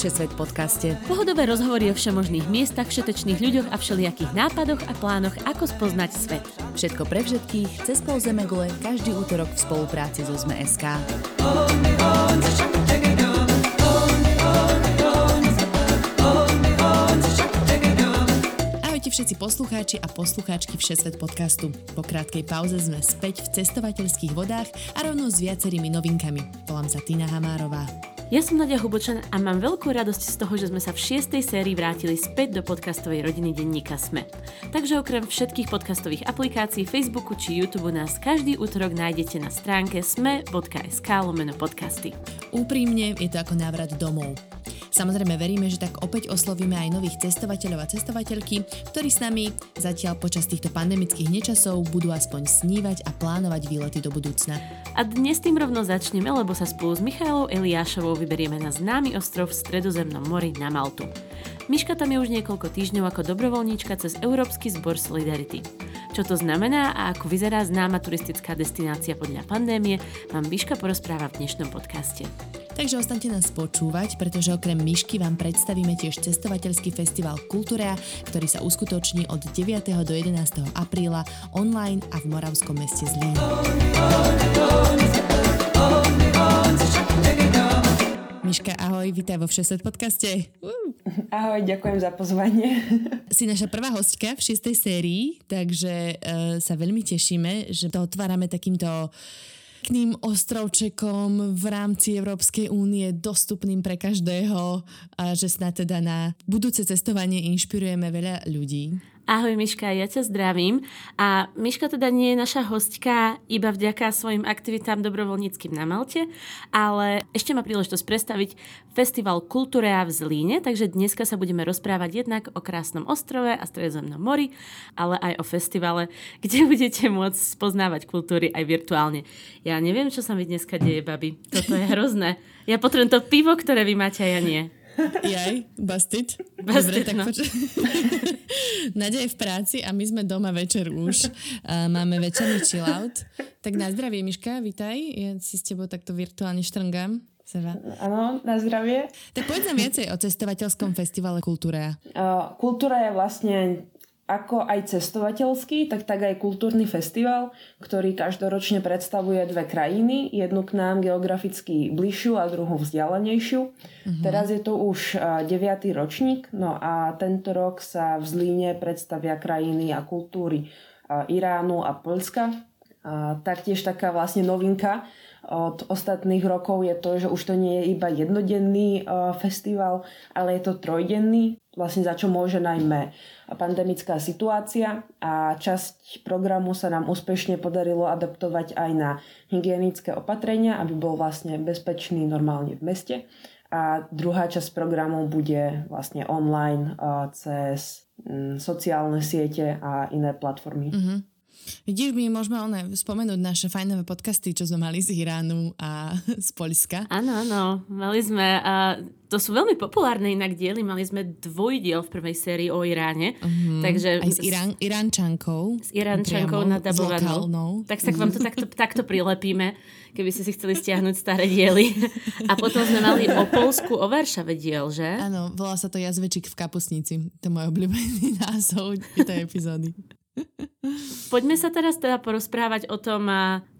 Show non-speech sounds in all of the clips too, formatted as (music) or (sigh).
Všesvet podcaste. Pohodové rozhovory o všemožných miestach, všetečných ľuďoch a všelijakých nápadoch a plánoch, ako spoznať svet. Všetko pre všetkých, cez pol Zemegule, každý útorok v spolupráci so ZME.sk. Ahojte všetci poslucháči a poslucháčky Všesvet podcastu. Po krátkej pauze sme späť v cestovateľských vodách a rovno s viacerými novinkami. Volám sa Tina Hamárová. Ja som Nadia Hubočan a mám veľkú radosť z toho, že sme sa v šiestej sérii vrátili späť do podcastovej rodiny denníka SME. Takže okrem všetkých podcastových aplikácií, Facebooku či YouTube nás každý útorok nájdete na stránke sme.sk lomeno podcasty. Úprimne je to ako návrat domov. Samozrejme veríme, že tak opäť oslovíme aj nových cestovateľov a cestovateľky, ktorí s nami zatiaľ počas týchto pandemických nečasov budú aspoň snívať a plánovať výlety do budúcna. A dnes tým rovno začneme, lebo sa spolu s Michailou Eliášovou vyberieme na známy ostrov v Stredozemnom mori na Maltu. Miška tam je už niekoľko týždňov ako dobrovoľníčka cez Európsky zbor Solidarity. Čo to znamená a ako vyzerá známa turistická destinácia podľa pandémie, vám Miška porozpráva v dnešnom podcaste. Takže ostaňte nás počúvať, pretože okrem Myšky vám predstavíme tiež cestovateľský festival Kultúrea, ktorý sa uskutoční od 9. do 11. apríla online a v moravskom meste Zlín. Miška, ahoj, vítaj vo Všesvet podcaste. Uh. Ahoj, ďakujem za pozvanie. (laughs) Si naša prvá hostka v šiestej sérii, takže uh, sa veľmi tešíme, že to otvárame takýmto pekným ostrovčekom v rámci Európskej únie dostupným pre každého a že snad teda na budúce cestovanie inšpirujeme veľa ľudí. Ahoj Miška, ja ťa zdravím. A Miška teda nie je naša hostka iba vďaka svojim aktivitám dobrovoľníckým na Malte, ale ešte má príležitosť predstaviť Festival Kultúrea v Zlíne, takže dneska sa budeme rozprávať jednak o krásnom ostrove a stredozemnom mori, ale aj o festivale, (laughs) kde budete môcť spoznávať kultúry aj virtuálne. Ja neviem, čo sa mi dneska deje, babi. Toto je hrozné. Ja potrebujem to pivo, ktoré vy máte a ja nie. Jaj, busted. busted Dobre, tak no. poč- (laughs) Nadia je v práci a my sme doma večer už. Máme večerný chill out. Tak na zdravie, Miška, vitaj. Ja si s tebou takto virtuálne štrngám. Áno, na zdravie. Tak povedz nám viacej o cestovateľskom festivale Kultúra. Uh, Kultúra je vlastne ako aj cestovateľský, tak tak aj kultúrny festival, ktorý každoročne predstavuje dve krajiny, jednu k nám geograficky bližšiu a druhú vzdialenejšiu. Uh-huh. Teraz je to už 9. ročník, no a tento rok sa v Zlíne predstavia krajiny a kultúry Iránu a Poľska. A taktiež taká vlastne novinka, od ostatných rokov je to, že už to nie je iba jednodenný festival, ale je to trojdenný, vlastne za čo môže najmä pandemická situácia a časť programu sa nám úspešne podarilo adaptovať aj na hygienické opatrenia, aby bol vlastne bezpečný normálne v meste. A druhá časť programu bude vlastne online cez mm, sociálne siete a iné platformy. Mm-hmm. Vidíš, my môžeme one spomenúť naše fajnové podcasty, čo sme mali z Iránu a (laughs) z Polska. Áno, áno. Mali sme, uh, to sú veľmi populárne inak diely, mali sme dvojdiel v prvej sérii o Iráne. Uh-huh. Takže, Aj s Irán, Iránčankou. S Iránčankou na nadabovanou. Tak sa k vám to (laughs) takto, takto prilepíme, keby ste si chceli stiahnuť staré diely. A potom sme mali o Polsku, o Varšave diel, že? Áno, volá sa to Jazvečik v kapusnici. To je môj obľúbený (laughs) názov tej epizódy. Poďme sa teraz teda porozprávať o tom,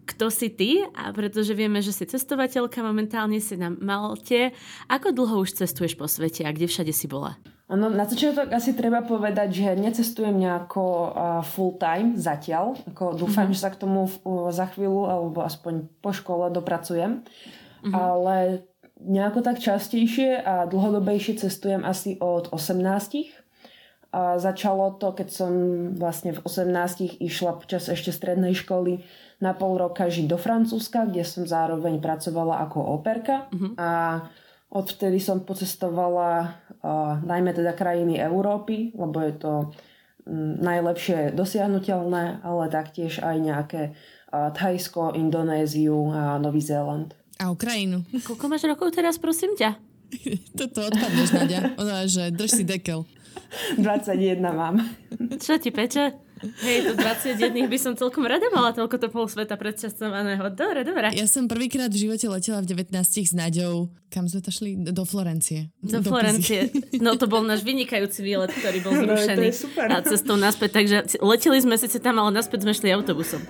kto si ty, a pretože vieme, že si cestovateľka, momentálne si na Malte. Ako dlho už cestuješ po svete a kde všade si bola? No, na začiatok asi treba povedať, že necestujem nejako full time zatiaľ. Ako dúfam, mm-hmm. že sa k tomu za chvíľu alebo aspoň po škole dopracujem. Mm-hmm. Ale nejako tak častejšie a dlhodobejšie cestujem asi od 18 a začalo to, keď som vlastne v 18 išla počas ešte strednej školy na pol roka žiť do Francúzska, kde som zároveň pracovala ako operka. Uh-huh. A odvtedy som pocestovala uh, najmä teda krajiny Európy, lebo je to um, najlepšie dosiahnutelné, ale taktiež aj nejaké uh, Thajsko, Indonéziu a Nový Zéland. A Ukrajinu. Koľko máš rokov teraz, prosím ťa? (laughs) Toto odpadneš, Nadia. Ona, že drž si dekel. 21 mám. Čo ti peče? Hej, to 21 by som celkom rada mala toľko to pol sveta predčasovaného. Dobre, dobre. Ja som prvýkrát v živote letela v 19 s Naďou. Kam sme to šli? Do Florencie. Do, do Florencie. Pizy. No to bol náš vynikajúci výlet, ktorý bol zrušený. (laughs) No, to je super. A cestou naspäť, takže leteli sme síce tam, ale naspäť sme šli autobusom.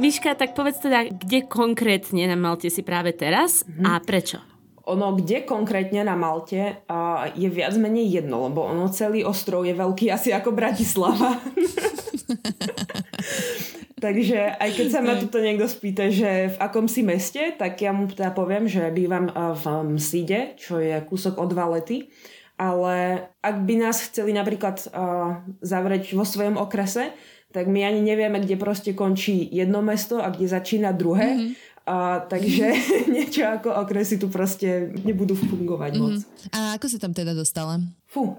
Miška, tak povedz teda, kde konkrétne na Malte si práve teraz mm-hmm. a prečo? Ono, kde konkrétne na Malte uh, je viac menej jedno, lebo ono celý ostrov je veľký asi ako Bratislava. (laughs) Takže aj keď sa ma tuto niekto spýta, že v akom si meste, tak ja mu teda poviem, že bývam v Mside, čo je kúsok od Valety. Ale ak by nás chceli napríklad uh, zavrieť vo svojom okrese, tak my ani nevieme, kde proste končí jedno mesto a kde začína druhé. Mm-hmm. A, takže (laughs) niečo ako okresy tu proste nebudú fungovať mm-hmm. moc. A ako si tam teda dostala? Fú,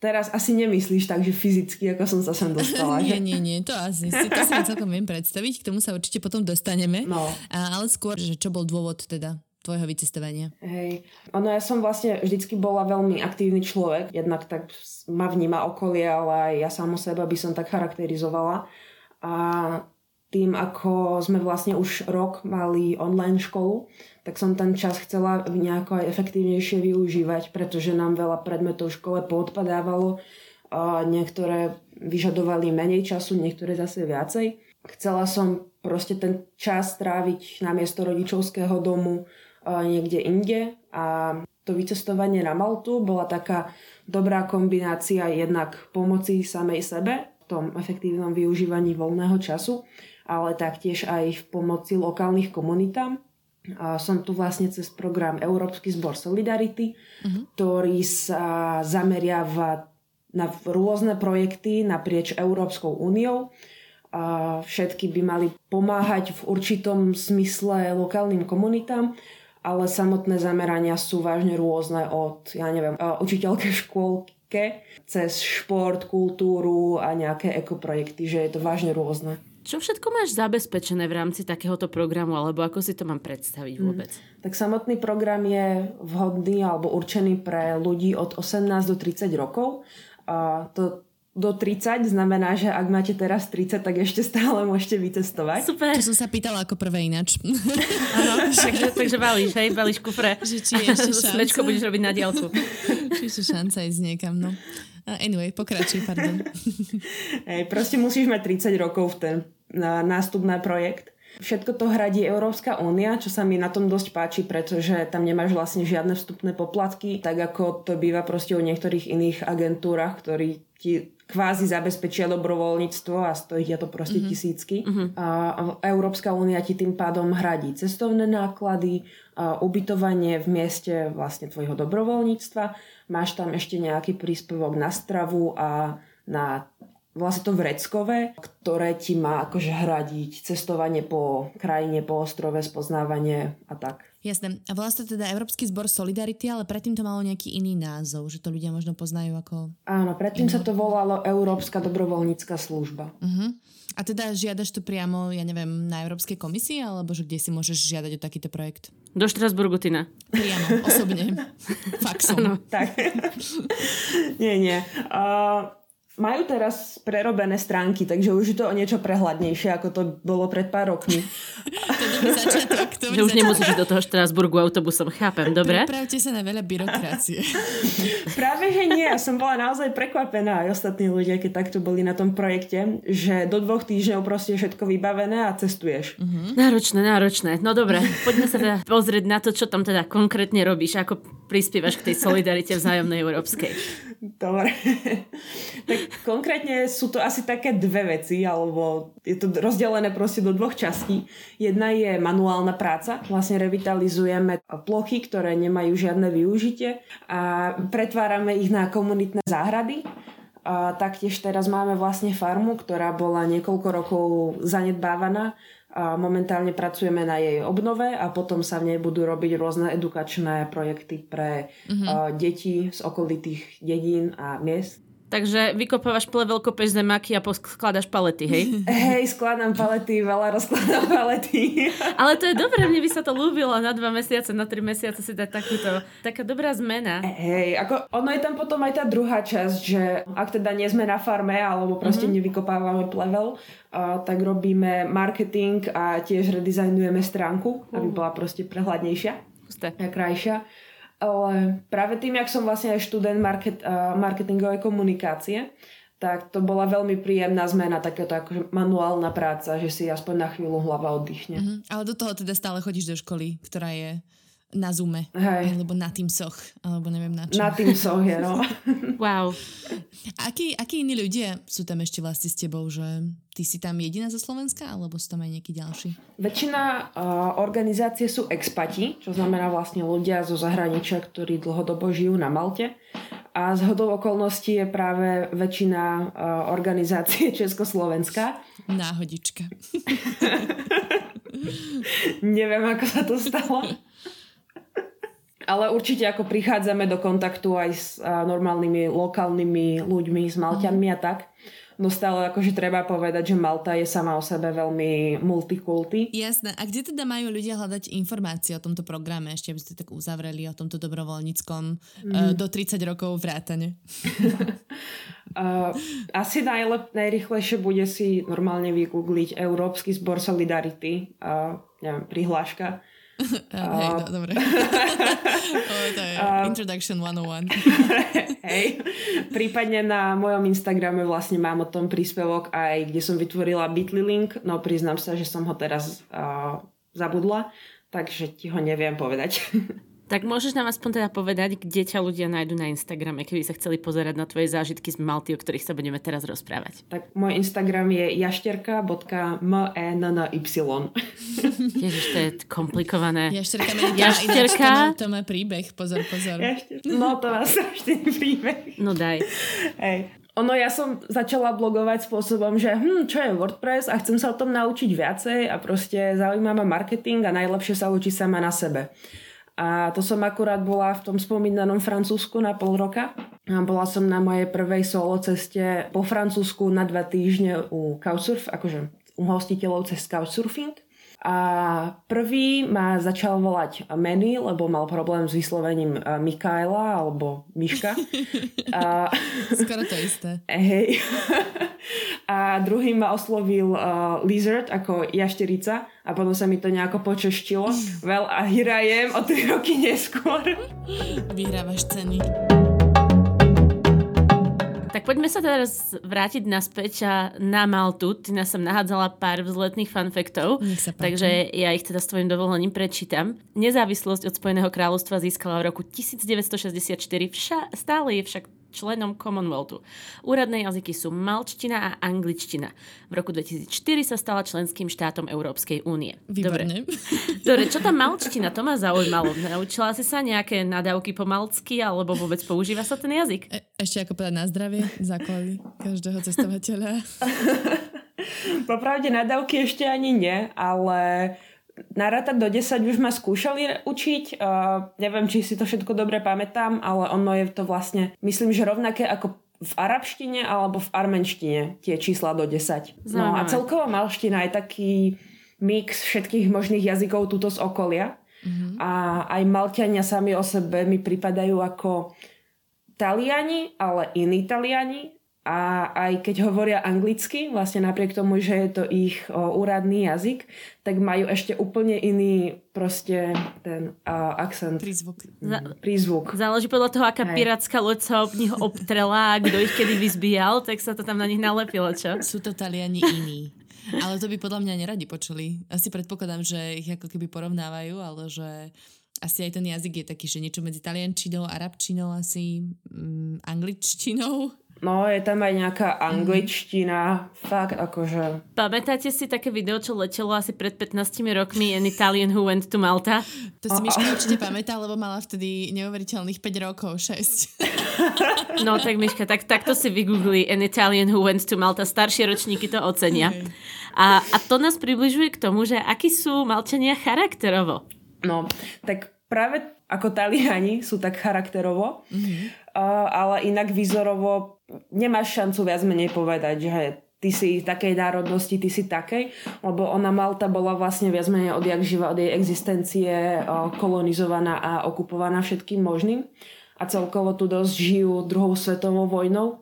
teraz asi nemyslíš tak, že fyzicky, ako som sa sem dostala. (laughs) nie, nie, nie, to asi si, to si celkom viem predstaviť, k tomu sa určite potom dostaneme. No. A, ale skôr, že čo bol dôvod teda tvojho vycestovania? Hej, ono ja som vlastne vždycky bola veľmi aktívny človek, jednak tak ma vníma okolie, ale aj ja samo seba by som tak charakterizovala. A tým, ako sme vlastne už rok mali online školu, tak som ten čas chcela nejako aj efektívnejšie využívať, pretože nám veľa predmetov v škole poodpadávalo. A niektoré vyžadovali menej času, niektoré zase viacej. Chcela som proste ten čas tráviť na miesto rodičovského domu niekde inde a to vycestovanie na Maltu bola taká dobrá kombinácia jednak pomoci samej sebe v tom efektívnom využívaní voľného času ale taktiež aj v pomoci lokálnych komunitám. A som tu vlastne cez program Európsky zbor Solidarity, uh-huh. ktorý sa zameriava na rôzne projekty naprieč Európskou úniou. A všetky by mali pomáhať v určitom smysle lokálnym komunitám, ale samotné zamerania sú vážne rôzne od, ja neviem, učiteľke škôlke cez šport, kultúru a nejaké ekoprojekty, že je to vážne rôzne. Čo všetko máš zabezpečené v rámci takéhoto programu, alebo ako si to mám predstaviť mm. vôbec? Mm. Tak samotný program je vhodný alebo určený pre ľudí od 18 do 30 rokov. A to do 30 znamená, že ak máte teraz 30, tak ešte stále môžete vycestovať. Super. Čo som sa pýtala ako prvé ináč. (laughs) Áno, (laughs) takže, takže balíš, hej, balíš kufre. Že či je ešte (laughs) šanca. Smečko budeš robiť na diálku. či ešte šanca ísť niekam, no. Anyway, pokračuj, pardon. (laughs) Hej, proste musíš mať 30 rokov v ten nástup na projekt. Všetko to hradí Európska únia, čo sa mi na tom dosť páči, pretože tam nemáš vlastne žiadne vstupné poplatky, tak ako to býva proste u niektorých iných agentúrach, ktorí ti kvázi zabezpečia dobrovoľníctvo a stojí to proste mm-hmm. tisícky. Mm-hmm. A Európska únia ti tým pádom hradí cestovné náklady, a ubytovanie v mieste vlastne tvojho dobrovoľníctva. Máš tam ešte nejaký príspevok na stravu a na vlastne to vreckové, ktoré ti má akože hradiť cestovanie po krajine, po ostrove, spoznávanie a tak. Jasné. A volá to teda Európsky zbor Solidarity, ale predtým to malo nejaký iný názov, že to ľudia možno poznajú ako... Áno, predtým iný. sa to volalo Európska dobrovoľnícka služba. Uh-huh. A teda žiadaš to priamo, ja neviem, na Európskej komisii, alebo že kde si môžeš žiadať o takýto projekt? Do Štrasburgu, Tina. Priamo, osobne. (laughs) Faxom. Ano, tak. (laughs) nie, nie. Uh, majú teraz prerobené stránky, takže už je to o niečo prehľadnejšie, ako to bolo pred pár rokmi. (laughs) to začiatok. To že už nemusíš do toho Štrásburgu autobusom, chápem, dobre? Pripravte sa na veľa byrokracie. (laughs) Práve, že nie. Ja som bola naozaj prekvapená aj ostatní ľudia, keď takto boli na tom projekte, že do dvoch týždňov proste je všetko vybavené a cestuješ. Uh-huh. Náročné, náročné. No dobre, poďme sa teda pozrieť na to, čo tam teda konkrétne robíš, ako prispievaš k tej solidarite vzájomnej európskej. Dobre. (laughs) tak konkrétne sú to asi také dve veci, alebo je to rozdelené proste do dvoch častí. Jedna je manuálna práca. Vlastne revitalizujeme plochy, ktoré nemajú žiadne využitie a pretvárame ich na komunitné záhrady. A taktiež teraz máme vlastne farmu, ktorá bola niekoľko rokov zanedbávaná a momentálne pracujeme na jej obnove a potom sa v nej budú robiť rôzne edukačné projekty pre mm-hmm. deti z okolitých dedín a miest. Takže vykopávaš plevel, kopeš zemaky a poskladaš palety, hej? (laughs) Hej, skladám palety, veľa rozkladám palety. (laughs) Ale to je dobré, mne by sa to ľúbilo na dva mesiace, na tri mesiace si dať takúto, taká dobrá zmena. Hej, ako ono je tam potom aj tá druhá časť, že ak teda nie sme na farme, alebo proste mm-hmm. nevykopávame plevel, uh, tak robíme marketing a tiež redizajnujeme stránku, uh. aby bola proste prehľadnejšia a krajšia. Ale práve tým, jak som vlastne aj študent market, uh, marketingovej komunikácie, tak to bola veľmi príjemná zmena, takéto akože manuálna práca, že si aspoň na chvíľu hlava oddychne. Mm-hmm. Ale do toho teda stále chodíš do školy, ktorá je na Zoome. Hej. Alebo na Teamsoch, alebo neviem na čo. Na Teamsoch je, no. (laughs) wow. Akí, akí iní ľudia sú tam ešte vlastne s tebou, že ty si tam jediná zo Slovenska, alebo sú tam aj nejakí ďalší? Väčšina uh, organizácie sú expati, čo znamená vlastne ľudia zo zahraničia, ktorí dlhodobo žijú na Malte. A z hodou okolností je práve väčšina uh, organizácie (laughs) Československa. Náhodička. (laughs) Neviem, ako sa to stalo. Ale určite ako prichádzame do kontaktu aj s a, normálnymi lokálnymi ľuďmi, s Malťanmi a tak. No stále akože treba povedať, že Malta je sama o sebe veľmi multikulty. Jasné. A kde teda majú ľudia hľadať informácie o tomto programe? Ešte aby ste tak uzavreli o tomto dobrovoľníckom mm. uh, do 30 rokov vrátane. uh, (laughs) asi najlep, najrychlejšie bude si normálne vygoogliť Európsky zbor Solidarity. Uh, neviem, prihláška (laughs) Hej, no, dobre. (laughs) to je uh, Introduction 101. (laughs) Hej. Prípadne na mojom Instagrame vlastne mám o tom príspevok aj, kde som vytvorila bitly link, no priznám sa, že som ho teraz uh, zabudla, takže ti ho neviem povedať. Tak môžeš nám aspoň teda povedať, kde ťa ľudia nájdu na Instagrame, keby sa chceli pozerať na tvoje zážitky z Malty, o ktorých sa budeme teraz rozprávať. Tak môj Instagram je jašterka.menny. (laughs) Ježiš, to je komplikované. (laughs) Jašterka, jašterka. To, má, to má príbeh, pozor, pozor. Jašterka. No to má strašný príbeh. No daj. Hej. Ono, ja som začala blogovať spôsobom, že hm, čo je WordPress a chcem sa o tom naučiť viacej a proste zaujíma ma marketing a najlepšie sa učí sama na sebe. A to som akurát bola v tom spomínanom Francúzsku na pol roka. A bola som na mojej prvej solo ceste po Francúzsku na dva týždne u Couchsurf, akože u hostiteľov cez Couchsurfing. A prvý ma začal volať Manny, lebo mal problém s vyslovením eh, Mikaela alebo Miška. (laughs) A... Skoro to isté. (laughs) Hej. A druhý ma oslovil uh, Lizard ako jašterica a potom sa mi to nejako počeštilo. (laughs) Well, a hrajem o 3 roky neskôr. Vyhrávaš ceny. Tak poďme sa teraz vrátiť naspäť na Maltu. Ty nás som nahádzala pár vzletných fanfektov, takže ja ich teda s tvojim dovolením prečítam. Nezávislosť od Spojeného kráľovstva získala v roku 1964, vša, stále je však členom Commonwealthu. Úradné jazyky sú malčtina a angličtina. V roku 2004 sa stala členským štátom Európskej únie. Dobre. Dobre, čo tá malčtina? To ma zaujímalo. Naučila si sa nejaké nadávky po malcky alebo vôbec používa sa ten jazyk? E- ešte ako povedať na zdravie, základy každého cestovateľa. (laughs) Popravde nadávky ešte ani nie, ale narátať do 10 už ma skúšali učiť. Uh, neviem, či si to všetko dobre pamätám, ale ono je to vlastne, myslím, že rovnaké ako v arabštine alebo v armenštine tie čísla do 10. Zaujímavé. No a celková malština je taký mix všetkých možných jazykov túto z okolia. Mm-hmm. A aj malťania sami o sebe mi pripadajú ako Taliani, ale iní Taliani a aj keď hovoria anglicky, vlastne napriek tomu, že je to ich o, úradný jazyk, tak majú ešte úplne iný proste ten uh, akcent. Prízvuk. Za- prízvuk. Záleží podľa toho, aká Hej. pirátska loď sa ob nich obtrela a kto ich kedy vyzbíjal, tak sa to tam na nich nalepilo, čo? Sú to Taliani iní. Ale to by podľa mňa neradi počuli. Asi predpokladám, že ich ako keby porovnávajú, ale že asi aj ten jazyk je taký, že niečo medzi taliančinou, arabčinou asi, mm, angličtinou. No, je tam aj nejaká angličtina, mm. fakt akože... Pamätáte si také video, čo letelo asi pred 15 rokmi An Italian Who Went to Malta? To si Miška určite pamätá, lebo mala vtedy neuveriteľných 5 rokov, 6. (laughs) No tak Miška, tak, takto si vygoogli An Italian Who Went to Malta. Staršie ročníky to ocenia. A, a to nás približuje k tomu, že akí sú Malčania charakterovo. No, tak práve ako Taliani sú tak charakterovo, mm-hmm. Ale inak výzorovo nemáš šancu viac menej povedať, že ty si takej národnosti, ty si takej, lebo ona Malta bola vlastne viac menej odjak živa, od jej existencie uh, kolonizovaná a okupovaná všetkým možným. A celkovo tu dosť žijú druhou svetovou vojnou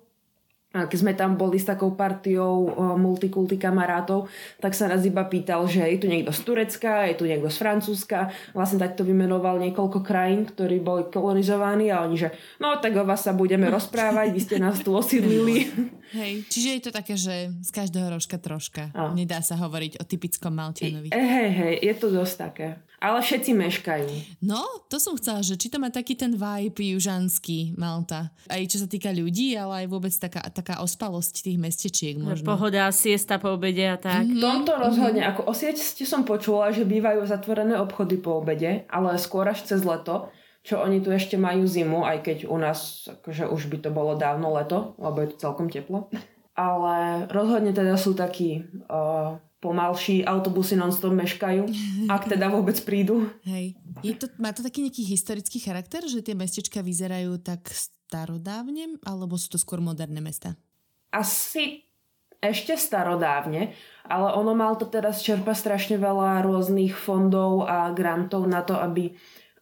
keď sme tam boli s takou partiou multikulty kamarátov, tak sa nás iba pýtal, že je tu niekto z Turecka, je tu niekto z Francúzska. Vlastne takto vymenoval niekoľko krajín, ktorí boli kolonizovaní a oni, že no tak o vás sa budeme (laughs) rozprávať, vy ste nás tu osídlili. (laughs) Hej, čiže je to také, že z každého rožka troška. A. Nedá sa hovoriť o typickom Malťanovi. Hej, hej, je to dosť také. Ale všetci meškajú. No, to som chcela, že či to má taký ten vibe južanský Malta. Aj čo sa týka ľudí, ale aj vôbec taká, taká ospalosť tých mestečiek možno. Pohoda, siesta po obede a tak. Mm-hmm. Tomto rozhodne. Ako o sieste som počula, že bývajú zatvorené obchody po obede, ale skôr až cez leto čo oni tu ešte majú zimu, aj keď u nás akože už by to bolo dávno leto, lebo je tu celkom teplo. Ale rozhodne teda sú takí uh, pomalší, autobusy non-stop meškajú, ak teda vôbec prídu. Hej. Je to, má to taký nejaký historický charakter, že tie mestečka vyzerajú tak starodávne, alebo sú to skôr moderné mesta? Asi ešte starodávne, ale ono mal to teraz čerpa strašne veľa rôznych fondov a grantov na to, aby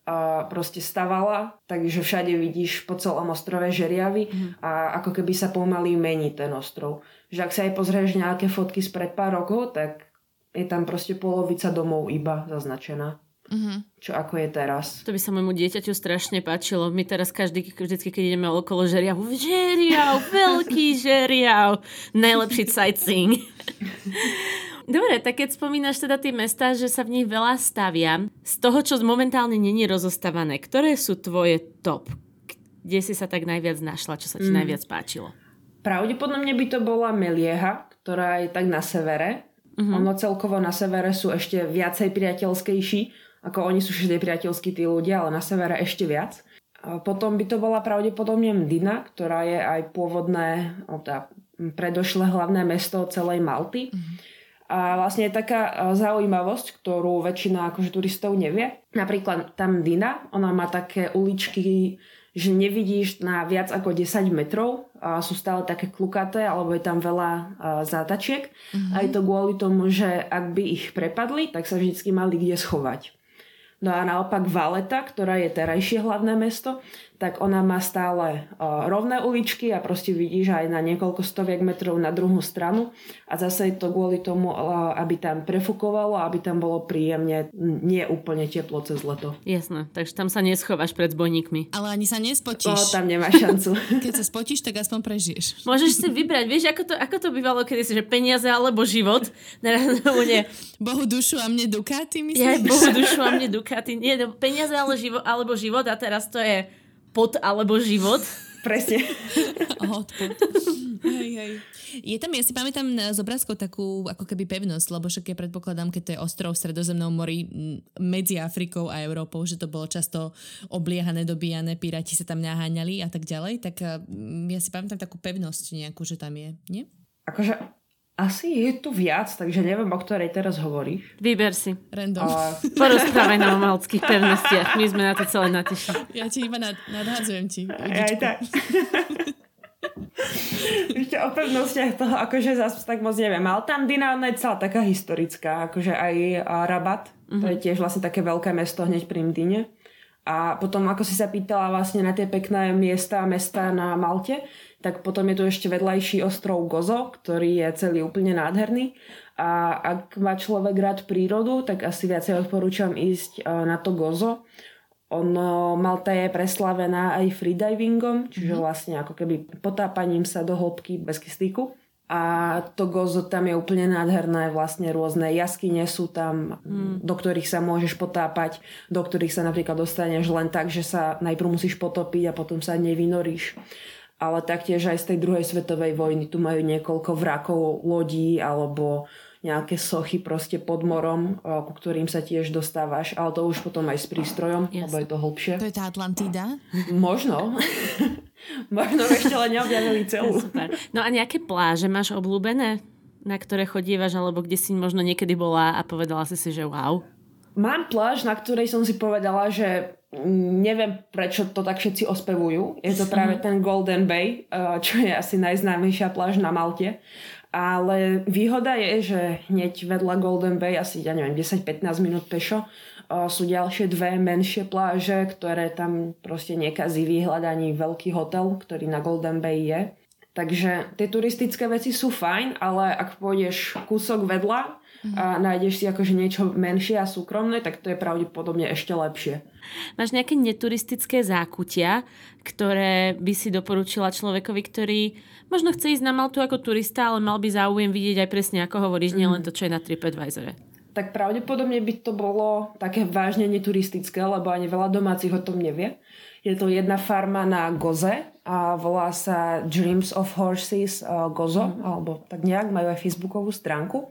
a proste stavala, takže všade vidíš po celom ostrove žeriavy mm. a ako keby sa pomaly mení ten ostrov. Že ak sa aj pozrieš nejaké fotky spred pár rokov, tak je tam proste polovica domov iba zaznačená. Mm-hmm. Čo ako je teraz. To by sa môjmu dieťaťu strašne páčilo. My teraz každý, vždycky, keď ideme okolo žeriavu, žeriav, veľký žeriav, najlepší sightseeing. (laughs) Dobre, tak keď spomínaš teda tie mesta, že sa v nich veľa stavia, z toho, čo momentálne není rozostávané, ktoré sú tvoje top? Kde si sa tak najviac našla, čo sa ti mm. najviac páčilo? Pravdepodobne by to bola Melieha, ktorá je tak na severe. Uh-huh. Ono celkovo na severe sú ešte viacej priateľskejší, ako oni sú všetci priateľskí tí ľudia, ale na severe ešte viac. A potom by to bola pravdepodobne Mdina, ktorá je aj pôvodné, teda predošlé hlavné mesto celej Malty. Uh-huh a vlastne je taká e, zaujímavosť, ktorú väčšina akože turistov nevie. Napríklad tam Dina, ona má také uličky, že nevidíš na viac ako 10 metrov. A sú stále také klukaté, alebo je tam veľa uh, zátačiek. Mm-hmm. A je to kvôli tomu, že ak by ich prepadli, tak sa vždy mali kde schovať. No a naopak Valeta, ktorá je terajšie hlavné mesto, tak ona má stále rovné uličky a proste vidíš aj na niekoľko stoviek metrov na druhú stranu a zase je to kvôli tomu, aby tam prefukovalo, aby tam bolo príjemne, nie úplne teplo cez leto. Jasné, takže tam sa neschováš pred zbojníkmi. Ale ani sa nespotíš. No, tam nemáš šancu. (laughs) Keď sa spotíš, tak aspoň prežiješ. Môžeš si vybrať, vieš, ako to, ako to bývalo kedysi, že peniaze alebo život. nie. Bohu dušu a mne Ducati, myslíš? Ja, Bohu dušu a mne Ducati. Nie, no, peniaze ale živo, alebo život a teraz to je pod alebo život. Presne. (laughs) hej, hej. Je tam, ja si pamätám z obrázkov takú ako keby pevnosť, lebo však ja predpokladám, keď to je ostrov v Stredozemnom mori medzi Afrikou a Európou, že to bolo často obliehané, dobíjane, piráti sa tam naháňali a tak ďalej, tak ja si pamätám takú pevnosť nejakú, že tam je, nie? Akože asi je tu viac, takže neviem, o ktorej teraz hovoríš. Vyber si. Random. A... (laughs) Porozprávaj nám o malckých pevnostiach. My sme na to celé natešení. Ja ti iba nad, nadhádzujem ti. Aj tak. (laughs) Ešte o pevnostiach toho akože zase tak moc neviem. Ale tam Dina je celá taká historická, akože aj Rabat. Uh-huh. To je mhm. tiež vlastne také veľké mesto hneď pri Mdine. A potom, ako si sa pýtala vlastne na tie pekné miesta a mesta na Malte, tak potom je tu ešte vedľajší ostrov Gozo, ktorý je celý úplne nádherný. A ak má človek rád prírodu, tak asi viacej odporúčam ísť e, na to Gozo. Ono, Malta je preslavená aj freedivingom, čiže mm-hmm. vlastne ako keby potápaním sa do hĺbky bez kyslíku. A to Gozo tam je úplne nádherné, vlastne rôzne jaskyne sú tam, mm. do ktorých sa môžeš potápať, do ktorých sa napríklad dostaneš len tak, že sa najprv musíš potopiť a potom sa nevynoríš ale taktiež aj z tej druhej svetovej vojny tu majú niekoľko vrakov lodí alebo nejaké sochy proste pod morom, ku ktorým sa tiež dostávaš, ale to už potom aj s prístrojom, yes. lebo je to hlbšie. To je tá Atlantida? Možno. (laughs) Možno ešte len neobjavili celú. Super. No a nejaké pláže máš obľúbené, na ktoré chodívaš, alebo kde si možno niekedy bola a povedala si si, že wow? Mám pláž, na ktorej som si povedala, že neviem, prečo to tak všetci ospevujú. Je to práve mhm. ten Golden Bay, uh, čo je asi najznámejšia pláž na Malte. Ale výhoda je, že hneď vedľa Golden Bay, asi ja neviem, 10-15 minút pešo, uh, sú ďalšie dve menšie pláže, ktoré tam proste nekazí výhľad ani veľký hotel, ktorý na Golden Bay je. Takže tie turistické veci sú fajn, ale ak pôjdeš kúsok vedľa a nájdeš si akože niečo menšie a súkromné, tak to je pravdepodobne ešte lepšie. Máš nejaké neturistické zákutia, ktoré by si doporučila človekovi, ktorý možno chce ísť na Maltu ako turista, ale mal by záujem vidieť aj presne, ako hovoríš, nielen to, čo je na TripAdvisore? Tak pravdepodobne by to bolo také vážne neturistické, lebo ani veľa domácich o tom nevie. Je to jedna farma na Goze a volá sa Dreams of Horses uh, Gozo, mm. alebo tak nejak, majú aj facebookovú stránku.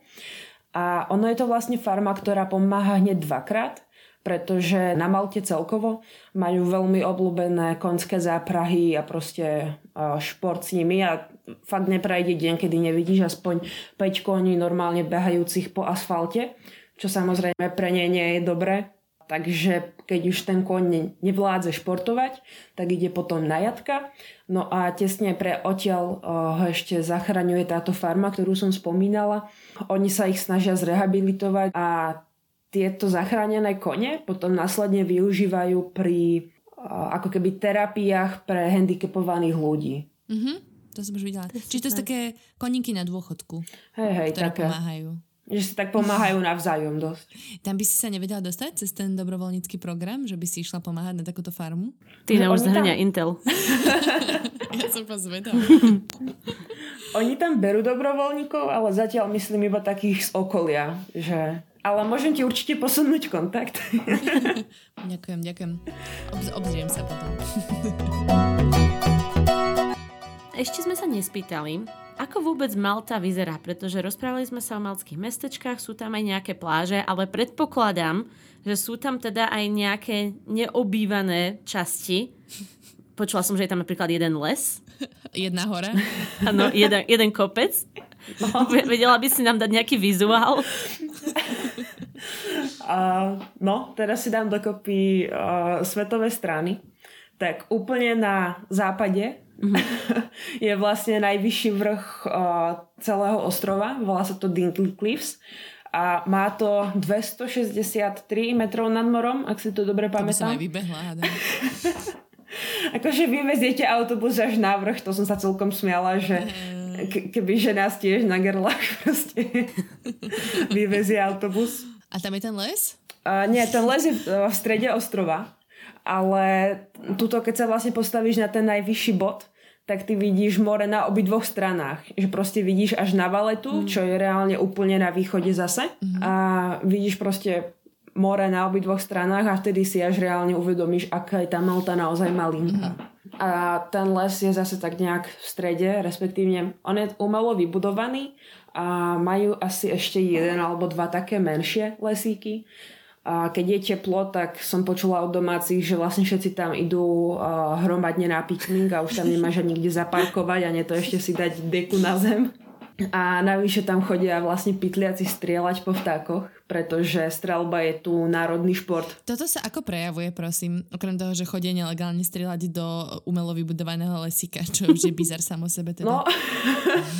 A ono je to vlastne farma, ktorá pomáha hneď dvakrát, pretože na Malte celkovo majú veľmi obľúbené konské záprahy a proste šport s nimi. A fakt neprejde deň, kedy nevidíš aspoň 5 koní normálne behajúcich po asfalte, čo samozrejme pre ne nie je dobré, Takže keď už ten koň nevládze športovať, tak ide potom na jatka. No a tesne pre odtiaľ ho ešte zachraňuje táto farma, ktorú som spomínala. Oni sa ich snažia zrehabilitovať a tieto zachránené kone potom následne využívajú pri ako keby terapiách pre handicapovaných ľudí. Mm-hmm, to som už videla. Čiže to sú také koníky na dôchodku, hej, hej, ktoré také. pomáhajú. Že si tak pomáhajú navzájom dosť. Tam by si sa nevedela dostať cez ten dobrovoľnícky program, že by si išla pomáhať na takúto farmu? Ty na už zahrania tam... Intel. (laughs) ja som zvedala. (laughs) Oni tam berú dobrovoľníkov, ale zatiaľ myslím iba takých z okolia, že... Ale môžem ti určite posunúť kontakt. (laughs) ďakujem, ďakujem. Obz- obzriem sa potom. Ešte sme sa nespýtali, ako vôbec Malta vyzerá? Pretože rozprávali sme sa o maltských mestečkách, sú tam aj nejaké pláže, ale predpokladám, že sú tam teda aj nejaké neobývané časti. Počula som, že je tam napríklad jeden les. (laughs) Jedna hora. (laughs) Áno, jeden, jeden kopec. No. Vedela by si nám dať nejaký vizuál? (laughs) Uh, no, teraz si dám dokopy uh, svetové strany. Tak úplne na západe Mm-hmm. (laughs) je vlastne najvyšší vrch uh, celého ostrova, volá sa to Dinkley Cliffs a má to 263 metrov nad morom, ak si to dobre pamätám. To by som aj vybehla. (laughs) akože vyveziete autobus až na vrch, to som sa celkom smiala, že ke- keby že nás tiež na gerlách (laughs) proste vyvezie autobus. A tam je ten les? Uh, nie, ten les je v strede ostrova ale tuto, keď sa vlastne postavíš na ten najvyšší bod, tak ty vidíš more na obidvoch stranách. Že proste vidíš až na Valetu, mm. čo je reálne úplne na východe zase. Mm. A vidíš proste more na obidvoch stranách a vtedy si až reálne uvedomíš, aká je tá Malta naozaj malinká. Mm. A ten les je zase tak nejak v strede, respektívne on je umelo vybudovaný a majú asi ešte jeden alebo dva také menšie lesíky a keď je teplo, tak som počula od domácich, že vlastne všetci tam idú hromadne na piknik a už tam nemáš ani kde zaparkovať a nie to ešte si dať deku na zem. A navyše tam chodia vlastne pytliaci strieľať po vtákoch, pretože strelba je tu národný šport. Toto sa ako prejavuje, prosím? Okrem toho, že chodia nelegálne strieľať do umelo vybudovaného lesíka, čo už je bizar samo sebe teda. No.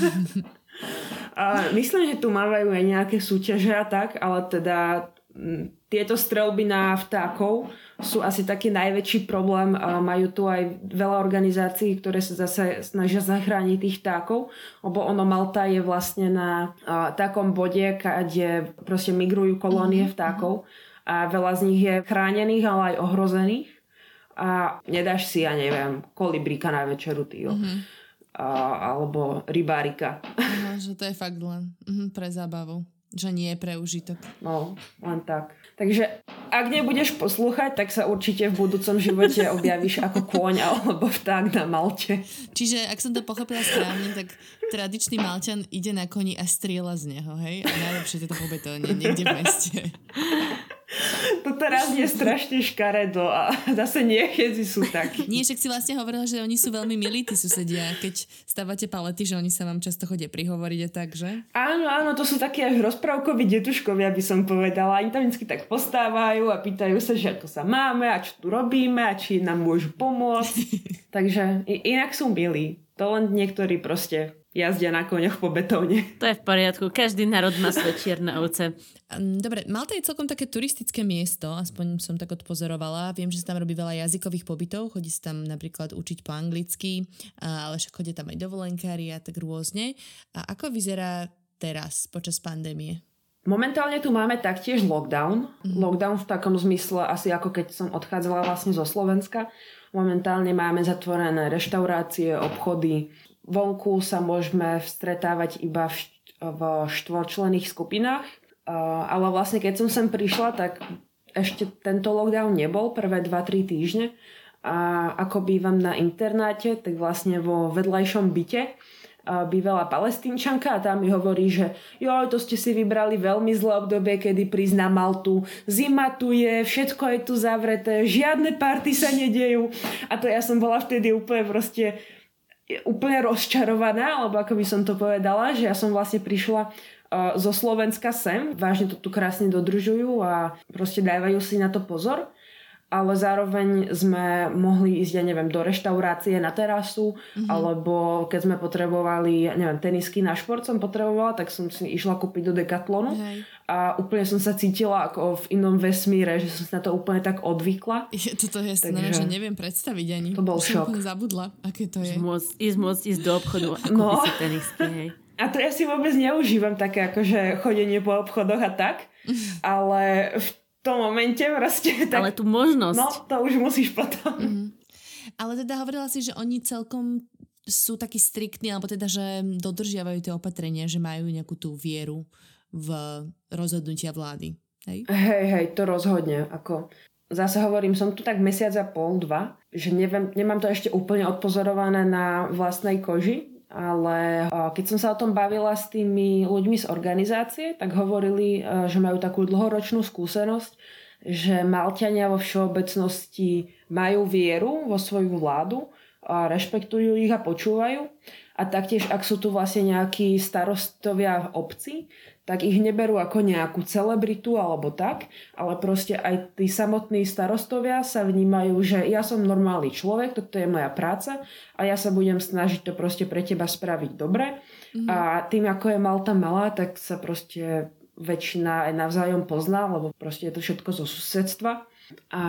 (laughs) a myslím, že tu mávajú aj nejaké súťaže a tak, ale teda tieto strelby na vtákov sú asi taký najväčší problém. Majú tu aj veľa organizácií, ktoré sa zase snažia zachrániť tých vtákov, lebo ono Malta je vlastne na takom bode, kde proste migrujú kolónie mhm. vtákov a veľa z nich je chránených, ale aj ohrozených. A nedáš si, ja neviem, kolibrika na večeru, týho. Mm-hmm. A, alebo rybárika. No, že to je fakt len mm, pre zábavu. Že nie je pre užitok. No, len tak. Takže ak nebudeš poslúchať, tak sa určite v budúcom živote objavíš ako kôň alebo vták na Malte. Čiže ak som to pochopila správne, tak tradičný Malťan ide na koni a strieľa z neho, hej? A najlepšie to po betóne, niekde v meste. (laughs) to teraz je strašne škaredo a zase nie všetci sú takí. Nie, však si vlastne hovorila, že oni sú veľmi milí, tí susedia, keď stávate palety, že oni sa vám často chodia prihovoriť a tak, že? Áno, áno, to sú takí až rozprávkoví detuškovia, by som povedala. Oni tam vždy tak postávajú a pýtajú sa, že ako sa máme a čo tu robíme a či nám môžu pomôcť. (laughs) Takže inak sú milí. To len niektorí proste jazdia na koňoch po betóne. To je v poriadku. Každý národ má svoje čierne ovce. Dobre, Malta je celkom také turistické miesto, aspoň som tak odpozorovala. Viem, že sa tam robí veľa jazykových pobytov, chodí sa tam napríklad učiť po anglicky, ale však chodia tam aj dovolenkári a tak rôzne. A ako vyzerá teraz počas pandémie? Momentálne tu máme taktiež lockdown. Mm-hmm. Lockdown v takom zmysle asi ako keď som odchádzala vlastne zo Slovenska. Momentálne máme zatvorené reštaurácie, obchody. Vonku sa môžeme stretávať iba v, v štvorčlených skupinách. Ale vlastne keď som sem prišla, tak ešte tento lockdown nebol, prvé 2-3 týždne. A ako bývam na internáte, tak vlastne vo vedľajšom byte bývalá palestínčanka a tá mi hovorí, že joj, to ste si vybrali veľmi zlé obdobie, kedy prísť na Maltu. Zima tu je, všetko je tu zavreté, žiadne party sa nedejú. A to ja som bola vtedy úplne proste úplne rozčarovaná, alebo ako by som to povedala, že ja som vlastne prišla uh, zo Slovenska sem, vážne to tu krásne dodržujú a proste dávajú si na to pozor ale zároveň sme mohli ísť, ja neviem, do reštaurácie na terasu, mm-hmm. alebo keď sme potrebovali, ja neviem, tenisky na šport som potrebovala, tak som si išla kúpiť do Decathlonu Hej. a úplne som sa cítila ako v inom vesmíre, že som si na to úplne tak odvykla. (laughs) Je, toto je Takže, no, že neviem predstaviť ani. To bol šok. Som zabudla, aké to je. Môcť, ísť, môcť ísť do obchodu a (laughs) kúpiť no. si tenisky, hej. A to ja si vôbec neužívam také akože chodenie po obchodoch a tak, (laughs) ale v tom momente proste. (laughs) Tak, Ale tú možnosť. No, to už musíš potom. Mm-hmm. Ale teda hovorila si, že oni celkom sú takí striktní, alebo teda, že dodržiavajú tie opatrenia, že majú nejakú tú vieru v rozhodnutia vlády. Hej? Hej, hej, to rozhodne. Ako, zase hovorím, som tu tak mesiac a pol, dva, že neviem, nemám to ešte úplne odpozorované na vlastnej koži, ale keď som sa o tom bavila s tými ľuďmi z organizácie, tak hovorili, e, že majú takú dlhoročnú skúsenosť, že Malťania vo všeobecnosti majú vieru vo svoju vládu, a rešpektujú ich a počúvajú. A taktiež, ak sú tu vlastne nejakí starostovia v obci, tak ich neberú ako nejakú celebritu alebo tak, ale proste aj tí samotní starostovia sa vnímajú, že ja som normálny človek, toto je moja práca a ja sa budem snažiť to proste pre teba spraviť dobre. Mm-hmm. A tým, ako je Malta malá, tak sa proste väčšina aj navzájom pozná, lebo proste je to všetko zo susedstva. A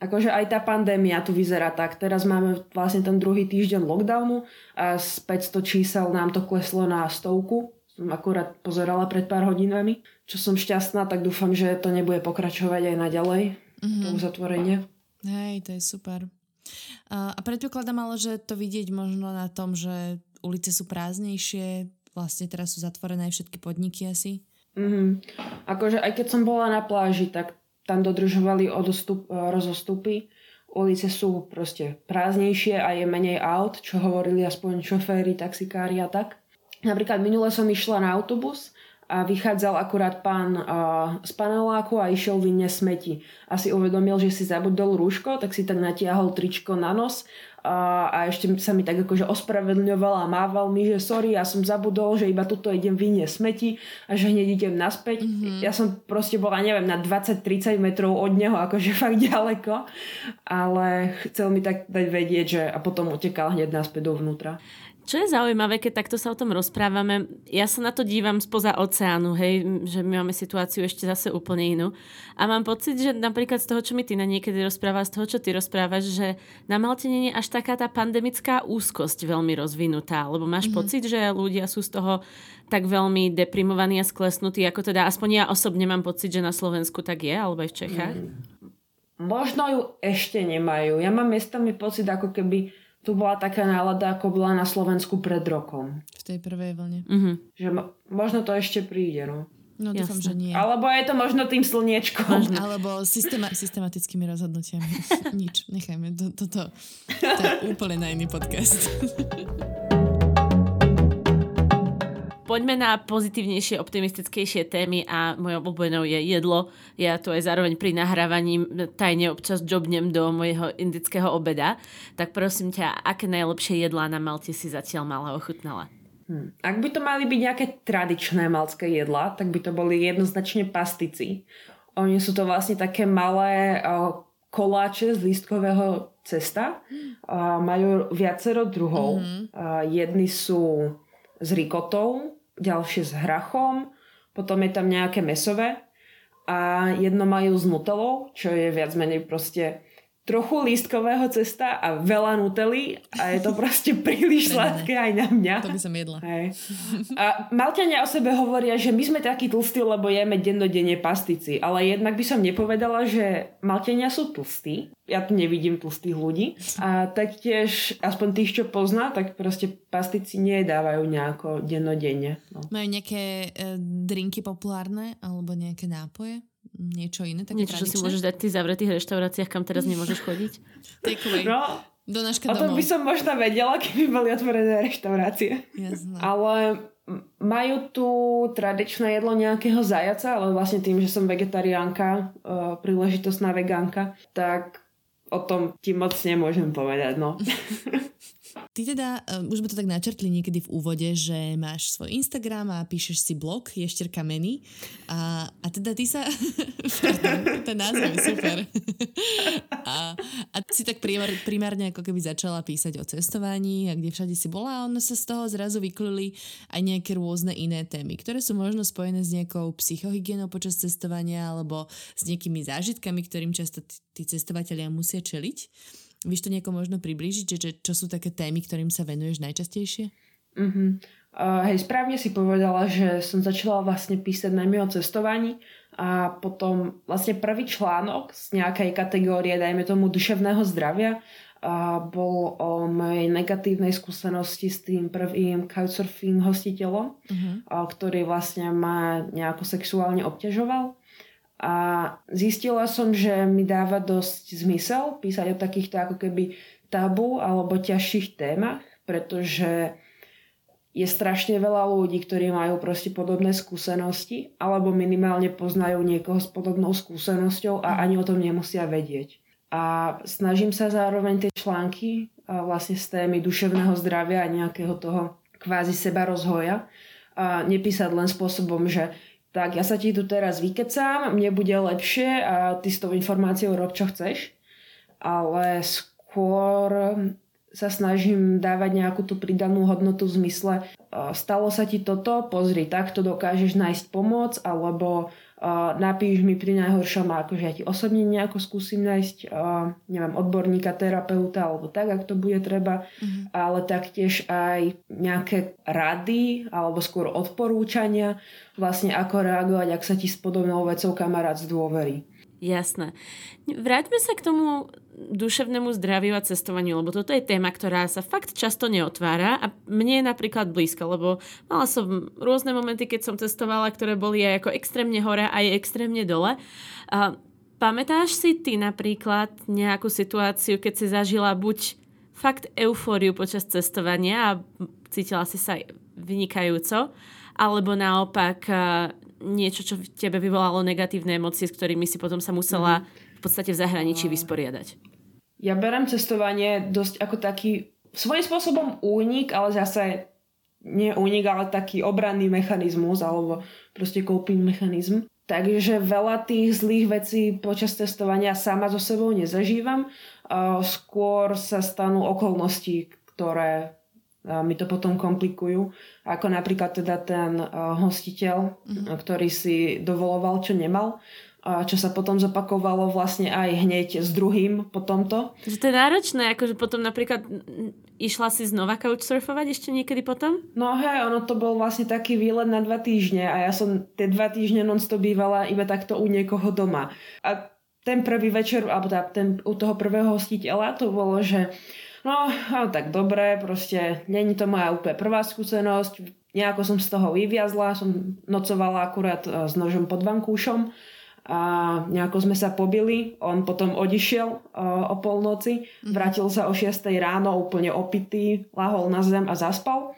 akože aj tá pandémia tu vyzerá tak. Teraz máme vlastne ten druhý týždeň lockdownu a z 500 čísel nám to kleslo na stovku som akurát pozerala pred pár hodinami. Čo som šťastná, tak dúfam, že to nebude pokračovať aj naďalej, mm-hmm. to uzatvorenie. Hej, to je super. A, a predpokladám ale, že to vidieť možno na tom, že ulice sú prázdnejšie, vlastne teraz sú zatvorené aj všetky podniky asi. Mm-hmm. Akože aj keď som bola na pláži, tak tam dodržovali odostup, e, rozostupy. Ulice sú proste prázdnejšie a je menej aut, čo hovorili aspoň šoféry, taxikári a tak. Napríklad minule som išla na autobus a vychádzal akurát pán uh, z paneláku a išiel vyne smeti. A si uvedomil, že si zabudol rúško, tak si tak natiahol tričko na nos a, a ešte sa mi tak akože ospravedlňoval a mával mi, že sorry, ja som zabudol, že iba tuto idem vynie smeti a že hneď idem naspäť. Mm-hmm. Ja som proste bola, neviem, na 20-30 metrov od neho, akože (laughs) fakt ďaleko, ale chcel mi tak dať vedieť, že a potom utekal hneď naspäť dovnútra. Čo je zaujímavé, keď takto sa o tom rozprávame, ja sa na to dívam spoza oceánu, hej, že my máme situáciu ešte zase úplne inú. A mám pocit, že napríklad z toho, čo mi ty na niekedy rozpráva, z toho, čo ty rozprávaš, že na Malte nie je až taká tá pandemická úzkosť veľmi rozvinutá, lebo máš mm-hmm. pocit, že ľudia sú z toho tak veľmi deprimovaní a sklesnutí, ako teda aspoň ja osobne mám pocit, že na Slovensku tak je, alebo aj v Čechách. Mm. Možno ju ešte nemajú. Ja mám miestami pocit, ako keby tu bola taká nálada, ako bola na Slovensku pred rokom. V tej prvej vlne. Uh-huh. Že mo- možno to ešte príde, no. No dúfam, že nie. Alebo je to možno tým slniečkom. Možno. Alebo systema- systematickými rozhodnutiami. (laughs) Nič, nechajme. Toto to, to, to je úplne na iný podcast. (laughs) poďme na pozitívnejšie, optimistickejšie témy a mojou obľúbenou je jedlo. Ja to aj zároveň pri nahrávaní tajne občas jobnem do mojho indického obeda. Tak prosím ťa, aké najlepšie jedlá na Malte si zatiaľ mala ochutnala? Hmm. Ak by to mali byť nejaké tradičné malské jedlá, tak by to boli jednoznačne pastici. Oni sú to vlastne také malé uh, koláče z lístkového cesta. Uh, majú viacero druhov. Mm-hmm. Uh, jedni sú s rikotou, ďalšie s hrachom, potom je tam nejaké mesové a jedno majú s nutelou, čo je viac menej proste trochu lístkového cesta a veľa nutely a je to (laughs) proste príliš sladké aj na mňa. To by som jedla. Hej. (laughs) A Malťania o sebe hovoria, že my sme takí tlstí, lebo jeme dennodenne pastici, ale jednak by som nepovedala, že Malťania sú tlstí. Ja tu nevidím tlstých ľudí. A taktiež, aspoň tých, čo pozná, tak proste pastici nedávajú nejako dennodenne. No. Majú nejaké e, drinky populárne alebo nejaké nápoje? Niečo iné? Také niečo, čo si môžeš dať v tých zavretých reštauráciách, kam teraz nemôžeš chodiť? (laughs) Takeaway. No, do o tom by som možno vedela, keby boli otvorené reštaurácie. Jasné. Ale majú tu tradičné jedlo nejakého zajaca, ale vlastne tým, že som vegetariánka, uh, príležitostná vegánka, tak o tom ti moc nemôžem povedať, no. (laughs) Ty teda, um, už sme to tak načrtli niekedy v úvode, že máš svoj Instagram a píšeš si blog Ješter Kameny a, a teda ty sa... (laughs) ten názov je super. a, a si tak primár, primárne ako keby začala písať o cestovaní a kde všade si bola a ono sa z toho zrazu vyklili aj nejaké rôzne iné témy, ktoré sú možno spojené s nejakou psychohygienou počas cestovania alebo s nejakými zážitkami, ktorým často tí cestovateľia musia čeliť. Vieš to nejako možno priblížiť, že, že čo sú také témy, ktorým sa venuješ najčastejšie? Mm-hmm. Uh, hej, správne si povedala, že som začala vlastne písať najmä o cestovaní a potom vlastne prvý článok z nejakej kategórie, dajme tomu duševného zdravia, a bol o mojej negatívnej skúsenosti s tým prvým couchsurfing hostiteľom, uh-huh. a, ktorý vlastne ma nejako sexuálne obťažoval. A zistila som, že mi dáva dosť zmysel písať o takýchto ako keby tabu alebo ťažších témach, pretože je strašne veľa ľudí, ktorí majú proste podobné skúsenosti alebo minimálne poznajú niekoho s podobnou skúsenosťou a ani o tom nemusia vedieť. A snažím sa zároveň tie články vlastne z témy duševného zdravia a nejakého toho kvázi seba rozhoja a nepísať len spôsobom, že tak ja sa ti tu teraz vykecám, mne bude lepšie a ty s tou informáciou rob, čo chceš. Ale skôr sa snažím dávať nejakú tú pridanú hodnotu v zmysle stalo sa ti toto, pozri, takto dokážeš nájsť pomoc, alebo uh, napíš mi pri najhoršom, akože ja ti osobne nejako skúsim nájsť, uh, neviem, odborníka, terapeuta, alebo tak, ak to bude treba, mm-hmm. ale taktiež aj nejaké rady, alebo skôr odporúčania, vlastne ako reagovať, ak sa ti s podobnou vecou kamarát zdôverí. Jasné. Vráťme sa k tomu duševnému zdraviu a cestovaniu, lebo toto je téma, ktorá sa fakt často neotvára a mne je napríklad blízka, lebo mala som rôzne momenty, keď som cestovala, ktoré boli aj ako extrémne hore, aj extrémne dole. A pamätáš si ty napríklad nejakú situáciu, keď si zažila buď fakt eufóriu počas cestovania a cítila si sa vynikajúco, alebo naopak niečo, čo v tebe vyvolalo negatívne emócie, s ktorými si potom sa musela v podstate v zahraničí vysporiadať? Ja berem cestovanie dosť ako taký svojím spôsobom únik, ale zase nie únik, ale taký obranný mechanizmus alebo proste coping mechanizm. Takže veľa tých zlých vecí počas testovania sama so sebou nezažívam. Skôr sa stanú okolnosti, ktoré mi to potom komplikujú. Ako napríklad teda ten hostiteľ, mm-hmm. ktorý si dovoloval, čo nemal čo sa potom zopakovalo vlastne aj hneď s druhým po tomto. Že to je náročné, akože potom napríklad išla si znova couchsurfovať ešte niekedy potom? No hej, ono to bol vlastne taký výlet na dva týždne a ja som tie dva týždne non-stop bývala iba takto u niekoho doma. A ten prvý večer, alebo tá, ten, u toho prvého hostiteľa to bolo, že No, no tak dobre, proste není to moja úplne prvá skúsenosť. Nejako som z toho vyviazla, som nocovala akurát e, s nožom pod vankúšom a nejako sme sa pobili. On potom odišiel uh, o polnoci, mhm. vrátil sa o 6 ráno úplne opitý, lahol na zem a zaspal.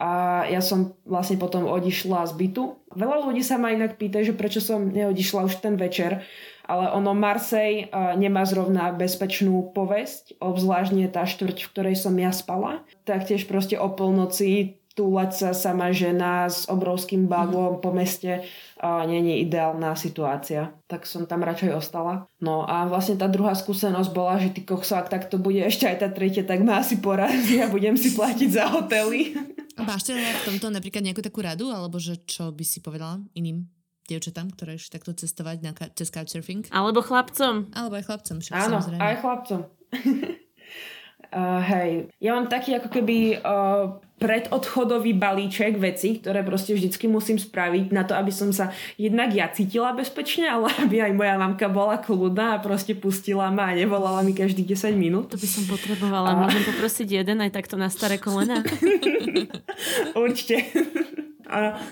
a ja som vlastne potom odišla z bytu. Veľa ľudí sa ma inak pýta, že prečo som neodišla už ten večer, ale ono Marsej nemá zrovna bezpečnú povesť, obzvlášť nie tá štvrť, v ktorej som ja spala. Taktiež proste o polnoci túlať sa sama žena s obrovským bagom mm. po meste uh, nie je ideálna situácia. Tak som tam radšej ostala. No a vlastne tá druhá skúsenosť bola, že ty kokso, ak takto bude ešte aj tá tretia, tak ma asi porazí a budem si platiť za hotely. Máš teda v tomto napríklad nejakú takú radu, alebo že čo by si povedala iným dievčatám, ktoré ešte takto cestovať na, cez couchsurfing? Alebo chlapcom. Alebo aj chlapcom, však Áno, samozrejme. aj chlapcom. (laughs) uh, hej, ja mám taký ako keby uh, predodchodový balíček veci, ktoré proste vždycky musím spraviť na to, aby som sa jednak ja cítila bezpečne, ale (laughs) aby aj moja mamka bola kľudná a proste pustila ma a nevolala mi každých 10 minút. To by som potrebovala. A... Môžem poprosiť jeden aj takto na staré kolena? (laughs) (laughs) Určite.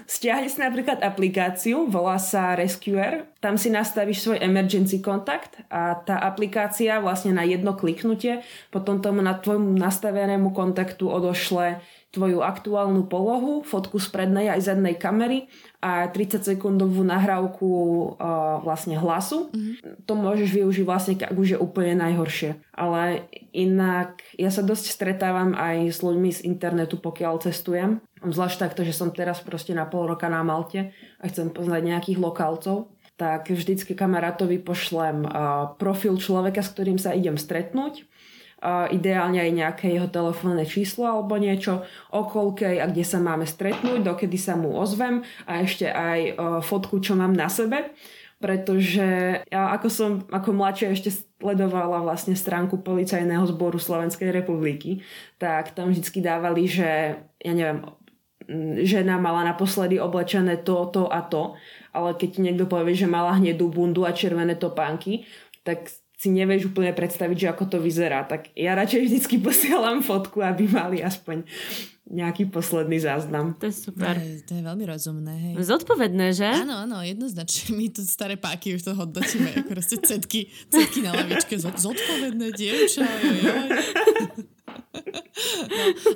Stiahni si napríklad aplikáciu, volá sa Rescuer. Tam si nastavíš svoj emergency kontakt a tá aplikácia vlastne na jedno kliknutie potom tomu na tvojmu nastavenému kontaktu odošle tvoju aktuálnu polohu, fotku z prednej aj zadnej kamery a 30 sekundovú nahrávku uh, vlastne hlasu. Mm-hmm. To môžeš využiť vlastne, ak už je úplne najhoršie. Ale inak ja sa dosť stretávam aj s ľuďmi z internetu, pokiaľ cestujem. Zvlášť takto, že som teraz proste na pol roka na Malte a chcem poznať nejakých lokálcov tak vždycky kamarátovi pošlem uh, profil človeka, s ktorým sa idem stretnúť ideálne aj nejaké jeho telefónne číslo alebo niečo, okolkej a kde sa máme stretnúť, dokedy sa mu ozvem a ešte aj fotku, čo mám na sebe. Pretože ja ako som ako mladšia ešte sledovala vlastne stránku policajného zboru Slovenskej republiky, tak tam vždy dávali, že ja neviem, žena mala naposledy oblečené to, to a to, ale keď ti niekto povie, že mala hnedú bundu a červené topánky, tak si nevieš úplne predstaviť, že ako to vyzerá. Tak ja radšej vždycky posielam fotku, aby mali aspoň nejaký posledný záznam. To je super. To je, to je veľmi rozumné, hej. Zodpovedné, že? Áno, áno, jednoznačne. My tu staré páky už to hodnotíme, ako proste cetky, cetky na lavičke. Zodpovedné dievča,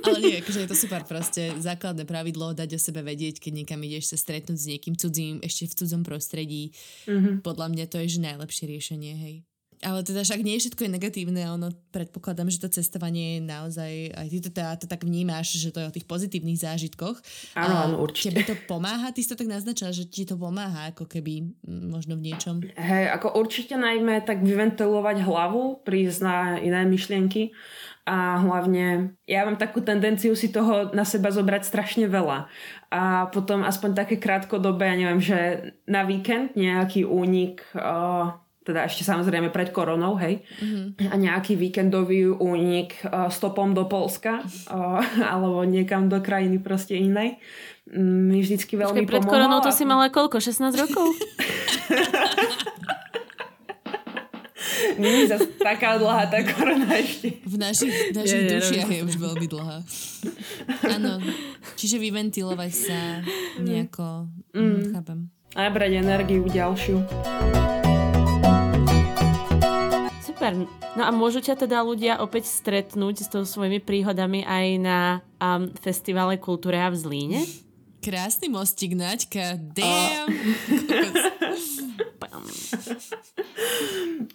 No, ale nie, akože je to super proste. Základné pravidlo dať o sebe vedieť, keď niekam ideš sa stretnúť s niekým cudzím, ešte v cudzom prostredí. Mm-hmm. Podľa mňa to je že najlepšie riešenie, hej. Ale teda však nie všetko je negatívne, ono predpokladám, že to cestovanie je naozaj, aj ty to, teda, to tak vnímaš, že to je o tých pozitívnych zážitkoch. Áno, áno, určite. Tebe to pomáha? Ty si to tak naznačila, že ti to pomáha, ako keby možno v niečom. Hej, ako určite najmä tak vyventilovať hlavu, prísť na iné myšlienky a hlavne ja mám takú tendenciu si toho na seba zobrať strašne veľa a potom aspoň také krátkodobé, ja neviem, že na víkend nejaký únik uh, teda ešte samozrejme pred koronou, hej, mm-hmm. a nejaký víkendový únik uh, stopom do Polska uh, alebo niekam do krajiny proste inej. Mm, mi vždycky veľmi Počkej, pred koronou to si mala koľko? 16 rokov? (laughs) Nie je zase taká dlhá tá korona ešte. V našich, našich je, dušiach je už veľmi dlhá. Áno. Čiže vyventilovať sa nejako, mm. chápem. A brať energiu ďalšiu. Super. No a môžu ťa teda ľudia opäť stretnúť s tou svojimi príhodami aj na um, festivale Kultúra v Zlíne? Krásny mostík, Naďka. Damn!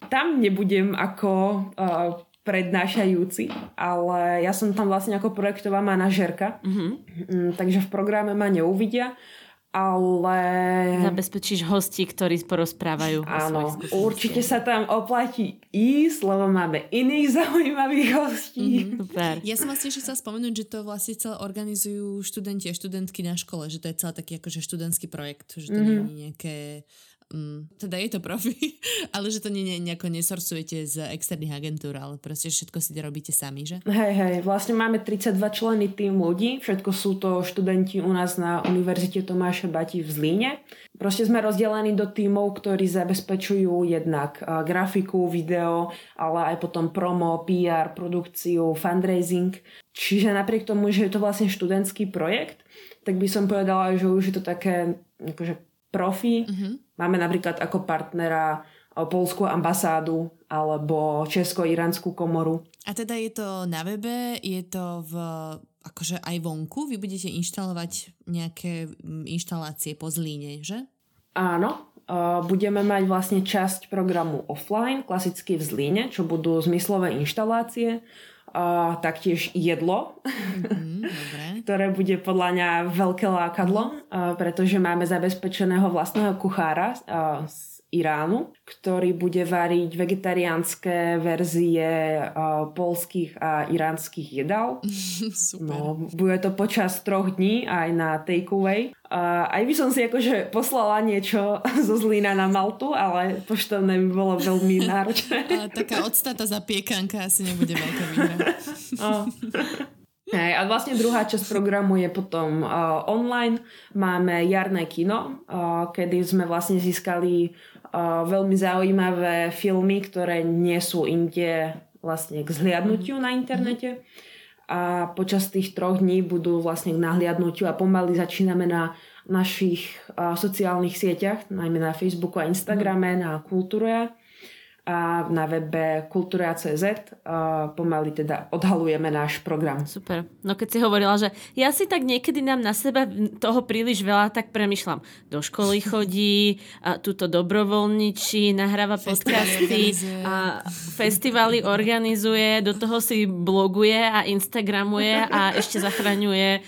tam nebudem ako uh, prednášajúci, ale ja som tam vlastne ako projektová manažerka, mm-hmm. Mm, takže v programe ma neuvidia ale... Zabezpečíš hosti, ktorí porozprávajú. Áno, určite sa tam oplatí ísť, lebo máme iných (laughs) zaujímavých hostí. Mm-hmm, super. Ja som vlastne ešte chcela spomenúť, že to vlastne celé organizujú študenti a študentky na škole, že to je celý taký akože študentský projekt, že to mm-hmm. nie je nejaké Mm, teda je to profi, (laughs) ale že to nie, nie, nejako nesorsujete z externých agentúr, ale proste všetko si robíte sami, že? Hej, hej, vlastne máme 32 členy tým ľudí, všetko sú to študenti u nás na Univerzite Tomáša Bati v Zlíne. Proste sme rozdelení do tímov, ktorí zabezpečujú jednak grafiku, video, ale aj potom promo, PR, produkciu, fundraising. Čiže napriek tomu, že je to vlastne študentský projekt, tak by som povedala, že už je to také akože profi. Mm-hmm. Máme napríklad ako partnera Polskú ambasádu alebo Česko-Iránsku komoru. A teda je to na webe, je to v akože aj vonku? Vy budete inštalovať nejaké mm, inštalácie po Zlíne, že? Áno, budeme mať vlastne časť programu offline, klasicky v Zlíne, čo budú zmyslové inštalácie, a taktiež jedlo, mm, (laughs) ktoré bude podľa mňa veľké lákadlo, pretože máme zabezpečeného vlastného kuchára z Iránu, ktorý bude variť vegetariánske verzie uh, polských a iránskych jedál. (laughs) Super. No, bude to počas troch dní aj na takeaway. Uh, aj by som si akože poslala niečo (laughs) zo Zlína na Maltu, ale poštovné by bolo veľmi (laughs) náročné. ale taká odstata zapiekanka asi nebude veľká výhra. Hej, a vlastne druhá časť programu je potom uh, online. Máme jarné kino, uh, kedy sme vlastne získali veľmi zaujímavé filmy, ktoré nie sú inde vlastne k zhliadnutiu na internete. A počas tých troch dní budú vlastne k nahliadnutiu a pomaly začíname na našich sociálnych sieťach, najmä na Facebooku a Instagrame, na Kultúre a na webe kultúra.cz pomaly teda odhalujeme náš program. Super. No keď si hovorila, že ja si tak niekedy nám na seba toho príliš veľa, tak premyšľam. Do školy chodí, a túto dobrovoľničí, nahráva podcasty, a festivaly organizuje, do toho si bloguje a instagramuje a ešte zachraňuje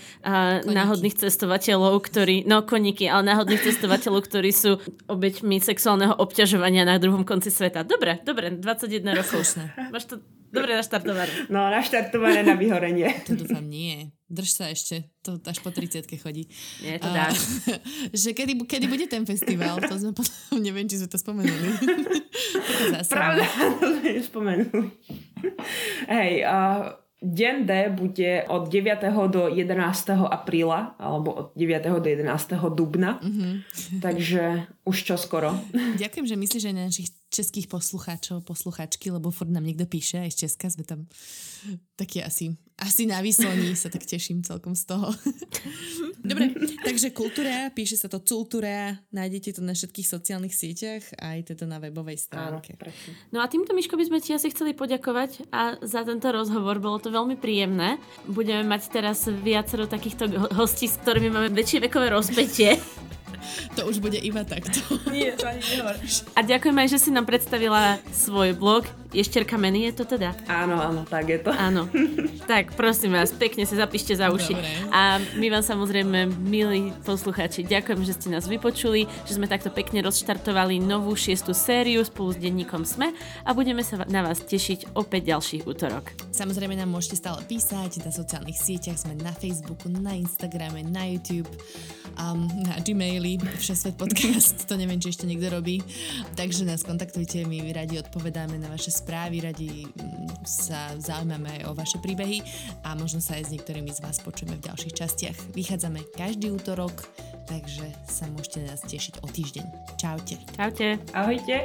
náhodných cestovateľov, ktorí, no koníky, ale náhodných cestovateľov, ktorí sú obeťmi sexuálneho obťažovania na druhom konci sveta. Dobre, dobre, dobre, 21 rokov. Máš to dobre naštartované. No, naštartované na vyhorenie. (laughs) To dúfam nie. Drž sa ešte, to až po 30 chodí. Nie, to dá. (laughs) že kedy, kedy bude ten festival, to sme potom, (laughs) neviem, či sme to spomenuli. Pravda, to sme spomenuli. Hej, uh, Deň D bude od 9. do 11. apríla, alebo od 9. do 11. dubna. Mm-hmm. Takže už čo skoro. Ďakujem, že myslíš aj na našich českých poslucháčov, poslucháčky, lebo furt nám niekto píše, aj z Česka sme tam taký asi asi na výsloní sa tak teším celkom z toho. (laughs) Dobre, takže kultúra, píše sa to cultúra, nájdete to na všetkých sociálnych sieťach aj teda na webovej stránke. Áno, no a týmto, Miško, by sme ti asi chceli poďakovať a za tento rozhovor, bolo to veľmi príjemné. Budeme mať teraz viacero takýchto hostí, s ktorými máme väčšie vekové rozpetie. (laughs) To už bude iba takto. Nie, to ani (laughs) A ďakujem aj, že si nám predstavila svoj blog. Ješterka Meny je to teda? Áno, áno, tak je to. Áno. (laughs) Tak prosím vás, pekne sa zapíšte za uši. Dobre. A my vám samozrejme, milí poslucháči, ďakujem, že ste nás vypočuli, že sme takto pekne rozštartovali novú šiestu sériu spolu s denníkom SME a budeme sa na vás tešiť opäť ďalší útorok. Samozrejme nám môžete stále písať na sociálnych sieťach, sme na Facebooku, na Instagrame, na YouTube, um, na Gmaili, Všesvet podcast, to neviem, či ešte niekto robí. Takže nás kontaktujte, my radi odpovedáme na vaše správy, radi mm, sa zaujímame aj o vaše príbehy a možno sa aj s niektorými z vás počujeme v ďalších častiach. Vychádzame každý útorok, takže sa môžete nás tešiť o týždeň. Čaute. Čaute. Ahojte.